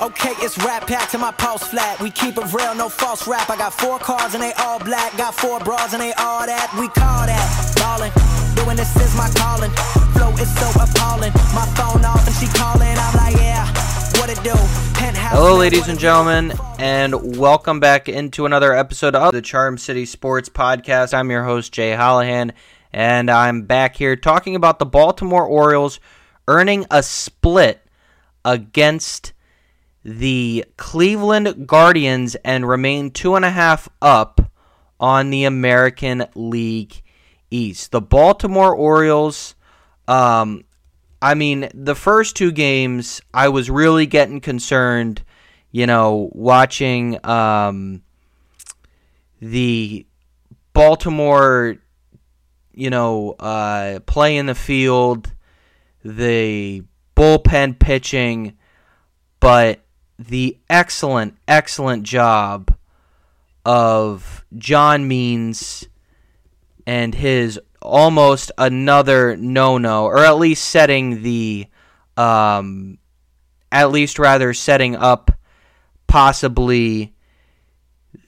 Okay, it's rap pack to my pulse flat. We keep it real, no false rap. I got four cars and they all black. Got four bras and they all that. We call that ballin'. Doing this is my calling. Flow is so appalling. My phone off and she calling. I'm like, yeah, what it do? Penthouse Hello, ladies and gentlemen, and welcome back into another episode of the Charm City Sports Podcast. I'm your host, Jay Hallahan, and I'm back here talking about the Baltimore Orioles earning a split against the Cleveland Guardians and remain two and a half up on the American League East. The Baltimore Orioles, um, I mean, the first two games, I was really getting concerned, you know, watching um, the Baltimore, you know, uh, play in the field, the bullpen pitching, but the excellent, excellent job of John Means and his almost another no-no, or at least setting the, um, at least rather setting up possibly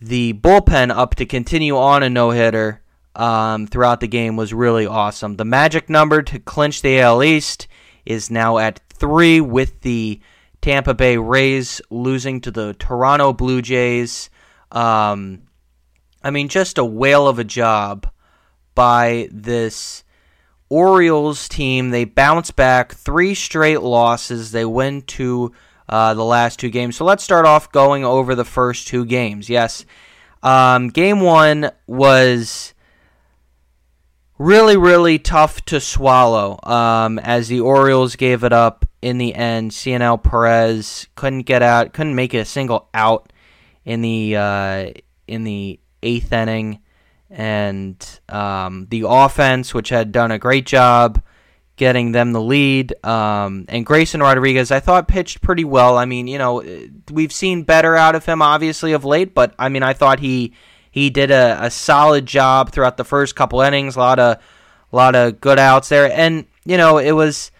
the bullpen up to continue on a no-hitter um, throughout the game was really awesome. The magic number to clinch the AL East is now at three, with the Tampa Bay Rays losing to the Toronto Blue Jays. Um, I mean, just a whale of a job by this Orioles team. They bounce back three straight losses. They win two uh, the last two games. So let's start off going over the first two games. Yes, um, game one was really, really tough to swallow um, as the Orioles gave it up in the end. Cionel Perez couldn't get out, couldn't make it a single out in the uh, in the eighth inning, and um, the offense, which had done a great job getting them the lead, um, and Grayson Rodriguez, I thought pitched pretty well. I mean, you know, we've seen better out of him, obviously of late, but I mean, I thought he he did a, a solid job throughout the first couple innings. A lot of a lot of good outs there, and you know, it was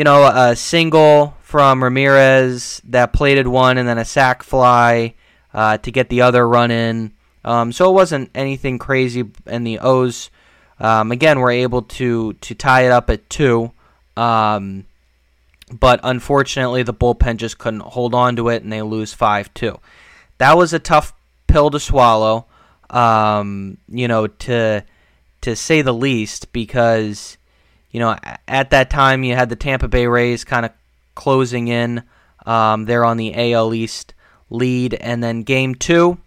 you know, a single from Ramirez that plated one, and then a sac fly uh, to get the other run in. Um, so it wasn't anything crazy, and the O's um, again were able to to tie it up at two. Um, but unfortunately, the bullpen just couldn't hold on to it, and they lose five two. That was a tough pill to swallow, um, you know, to to say the least, because you know, at that time you had the Tampa Bay Rays kind of closing in. Um, they're on the AL East lead, and then game two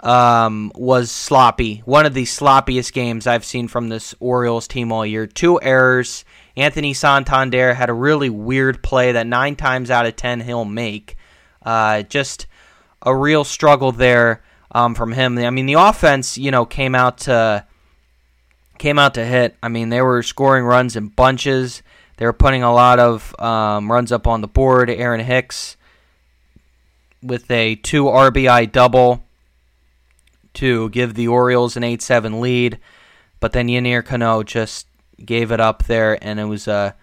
um, was sloppy. One of the sloppiest games I've seen from this Orioles team all year. Two errors. Anthony Santander had a really weird play that nine times out of ten he'll make. Uh, just a real struggle there um, from him. I mean, the offense, you know, came out to came out to hit. I mean, they were scoring runs in bunches. They were putting a lot of um, runs up on the board. Aaron Hicks with a two RBI double to give the Orioles an 8 7 lead. But then Yennier Cano just gave it up there, and it was a,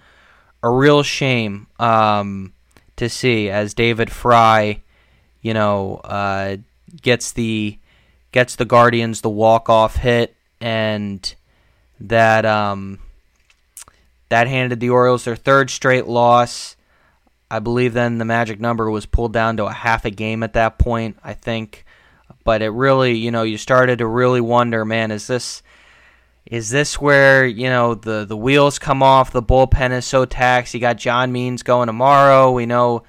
a real shame um, to see as David Fry, you know, uh, gets the gets the Guardians the walk off hit, and that um, that handed the Orioles their third straight loss. I believe then the magic number was pulled down to a half a game at that point, I think. But it really, you know, you started to really wonder, man, is this is this where, you know, the the wheels come off, the bullpen is so taxed. You got John Means going tomorrow. We know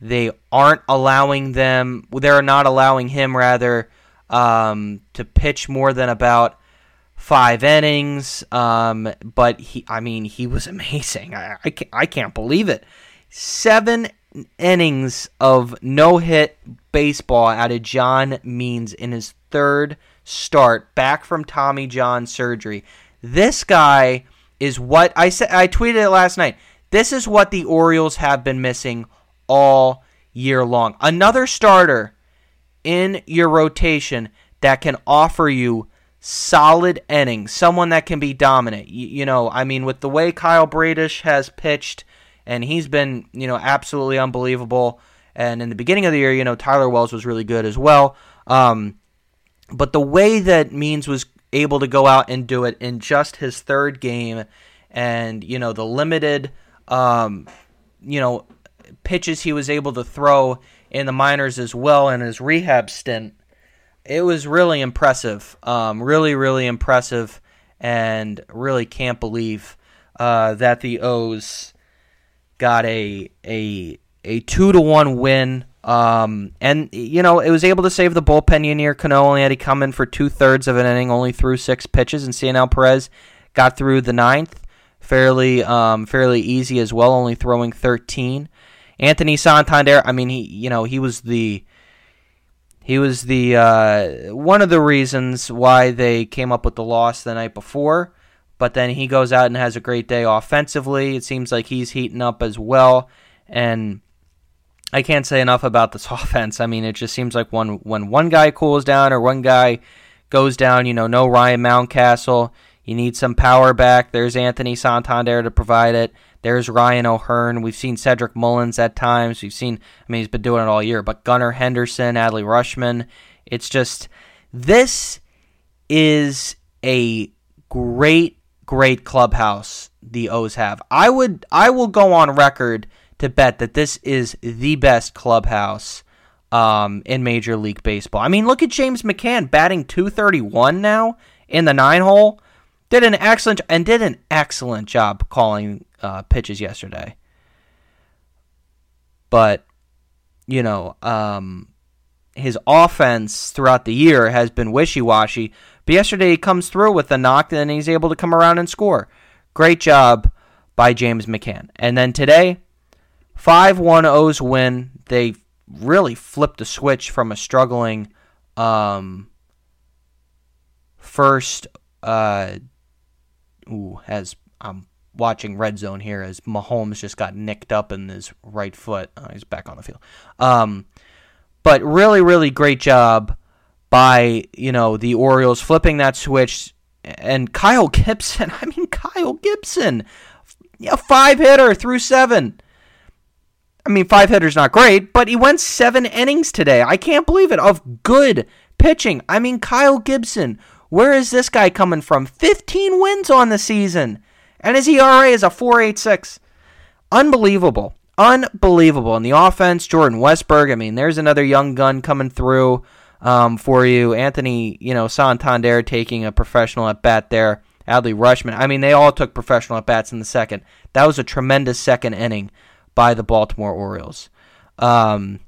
they aren't allowing them they're not allowing him rather um, to pitch more than about five innings. Um, but he, I mean, he was amazing. I, I, can't, I can't believe it. Seven innings of no hit baseball out of John Means in his third start back from Tommy John surgery. This guy is what I said. I tweeted it last night. This is what the Orioles have been missing all year long. Another starter in your rotation that can offer you solid inning, someone that can be dominant. You, you know, I mean, with the way Kyle Bradish has pitched and he's been you know absolutely unbelievable. And in the beginning of the year, you know Tyler Wells was really good as well. Um, but the way that Means was able to go out and do it in just his third game, and you know the limited, um, you know, pitches he was able to throw in the minors as well in his rehab stint, it was really impressive. Um, really, really impressive, and really can't believe uh, that the O's got a a a two to one win. Um, and you know it was able to save the bullpen. Yennier Cano only had to come in for two thirds of an inning, only threw six pitches, and Cionel Perez got through the ninth fairly um, fairly easy as well, only throwing thirteen. Anthony Santander, I mean he you know he was the he was the uh, one of the reasons why they came up with the loss the night before. But then he goes out and has a great day offensively. It seems like he's heating up as well, and I can't say enough about this offense. I mean, it just seems like when when one guy cools down or one guy goes down, you know, no Ryan Mountcastle. You need some power back. There's Anthony Santander to provide it. There's Ryan O'Hearn. We've seen Cedric Mullins at times. We've seen, I mean, he's been doing it all year, but Gunnar Henderson, Adley Rutschman. It's just, this is a great, great clubhouse the O's have. I would, I will go on record to bet that this is the best clubhouse um, in Major League Baseball. I mean, look at James McCann batting 231 now in the nine hole. Did an excellent and did an excellent job calling uh, pitches yesterday. But you know, um, his offense throughout the year has been wishy washy. But yesterday he comes through with a knock, and he's able to come around and score. Great job by James McCann. And then today, 5 1 O's win. They really flipped the switch from a struggling um, first. Uh, ooh, as I'm watching red zone here, as Mahomes just got nicked up in his right foot. Oh, he's back on the field. Um, but really, really great job by you know the Orioles flipping that switch. And Kyle Gibson, I mean Kyle Gibson, yeah, five hitter through seven. I mean, five hitters not great, but he went seven innings today. I can't believe it of good pitching. I mean, Kyle Gibson. Where is this guy coming from? 15 wins on the season, and his ERA is a 4.86. Unbelievable, unbelievable. And the offense, Jordan Westburg. I mean, there's another young gun coming through um, for you. Anthony, you know, Santander taking a professional at bat there. Adley Rutschman. I mean, they all took professional at bats in the second. That was a tremendous second inning by the Baltimore Orioles. Um,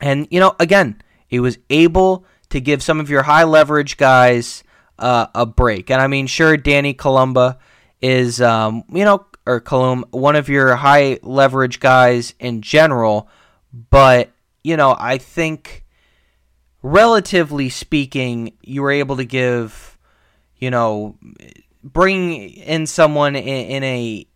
and, you know, again, he was able to give some of your high leverage guys uh, a break. And I mean, sure, Danny Coulombe is, um, you know, or Colum, one of your high leverage guys in general. But, you know, I think relatively speaking, you were able to give, you know, bring in someone in, in a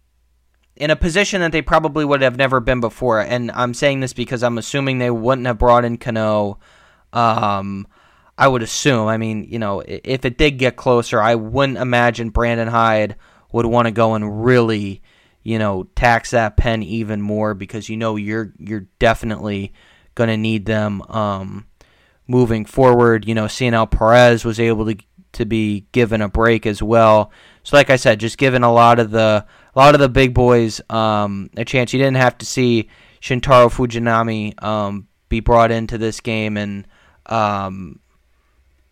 in a position that they probably would have never been before. And I'm saying this because I'm assuming they wouldn't have brought in Cano. Um, I would assume. I mean, you know, if it did get closer, I wouldn't imagine Brandon Hyde would want to go and really, you know, tax that pen even more because you know you're you're definitely going to need them um, moving forward. You know, Cionel Perez was able to to be given a break as well. So, like I said, just giving a lot of the a lot of the big boys um, a chance. You didn't have to see Shintaro Fujinami um, be brought into this game, and um,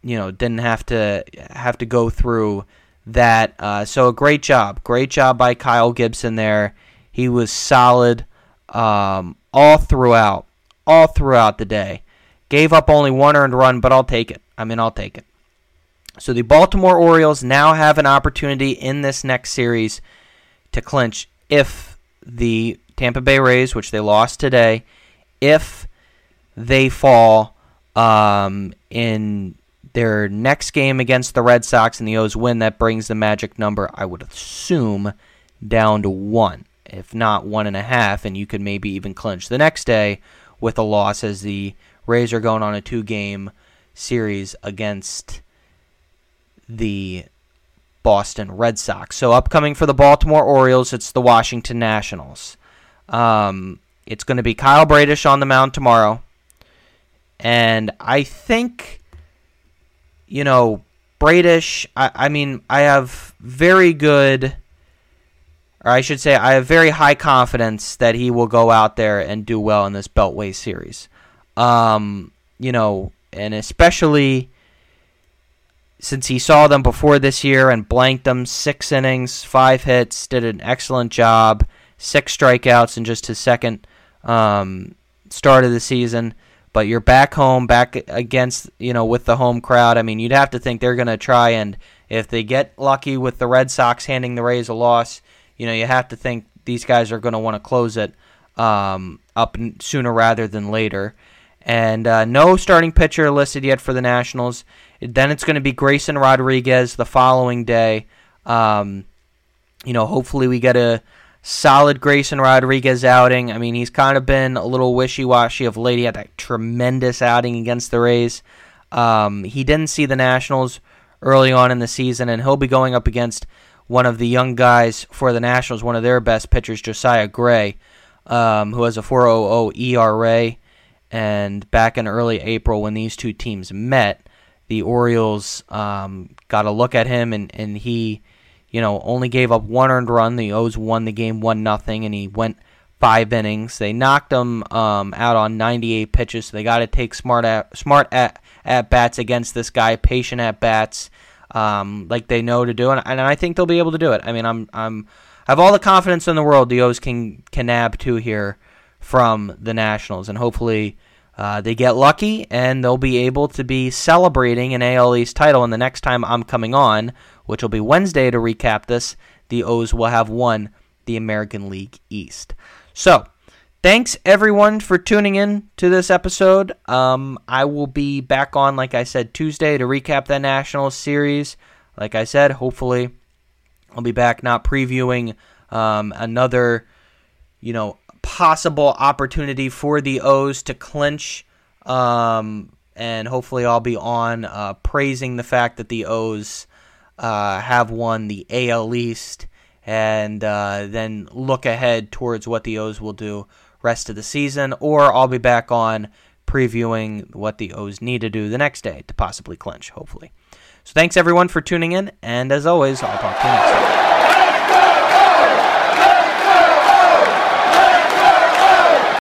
you know didn't have to have to go through that. Uh, so a great job, great job by Kyle Gibson there. He was solid um, all throughout, all throughout the day. Gave up only one earned run, but I'll take it. I mean, I'll take it. So the Baltimore Orioles now have an opportunity in this next series to clinch if the Tampa Bay Rays, which they lost today, if they fall um, in their next game against the Red Sox and the O's win, that brings the magic number, I would assume, down to one, if not one and a half, and you could maybe even clinch the next day with a loss as the Rays are going on a two game series against the Boston Red Sox. So upcoming for the Baltimore Orioles, it's the Washington Nationals. Um, it's going to be Kyle Bradish on the mound tomorrow. And I think, you know, Bradish, I, I mean, I have very good, or I should say, I have very high confidence that he will go out there and do well in this Beltway series. Um, you know, and especially since he saw them before this year and blanked them six innings, five hits, did an excellent job, six strikeouts in just his second um, start of the season. But you're back home, back against, you know, with the home crowd. I mean, you'd have to think they're going to try and, if they get lucky with the Red Sox handing the Rays a loss, you know, you have to think these guys are going to want to close it um, up sooner rather than later. And uh, no starting pitcher listed yet for the Nationals. Then it's going to be Grayson Rodriguez the following day. Um, you know, hopefully we get a solid Grayson Rodriguez outing. I mean, he's kind of been a little wishy washy of late. He had that tremendous outing against the Rays. Um, he didn't see the Nationals early on in the season, and he'll be going up against one of the young guys for the Nationals, one of their best pitchers, Josiah Gray, um, who has a 4.00 ERA. And back in early April, when these two teams met, the Orioles um, got a look at him, and, and he you know, only gave up one earned run. The O's won the game one nothing, and he went five innings. They knocked him um, out on 98 pitches. So they got to take smart at smart at, at bats against this guy, patient at bats, um, like they know to do, and, and I think they'll be able to do it. I mean, I'm I'm I have all the confidence in the world the O's can can nab two here from the Nationals, and hopefully. Uh, they get lucky and they'll be able to be celebrating an AL East title. And the next time I'm coming on, which will be Wednesday to recap this, the O's will have won the American League East. So, thanks everyone for tuning in to this episode. Um, I will be back on, like I said, Tuesday to recap the National Series. Like I said, hopefully I'll be back not previewing um, another, you know, possible opportunity for the O's to clinch. Um, and hopefully I'll be on uh, praising the fact that the O's uh, have won the AL East, and uh, then look ahead towards what the O's will do rest of the season. Or I'll be back on previewing what the O's need to do the next day to possibly clinch, hopefully. So thanks everyone for tuning in, and as always, I'll talk to you next time.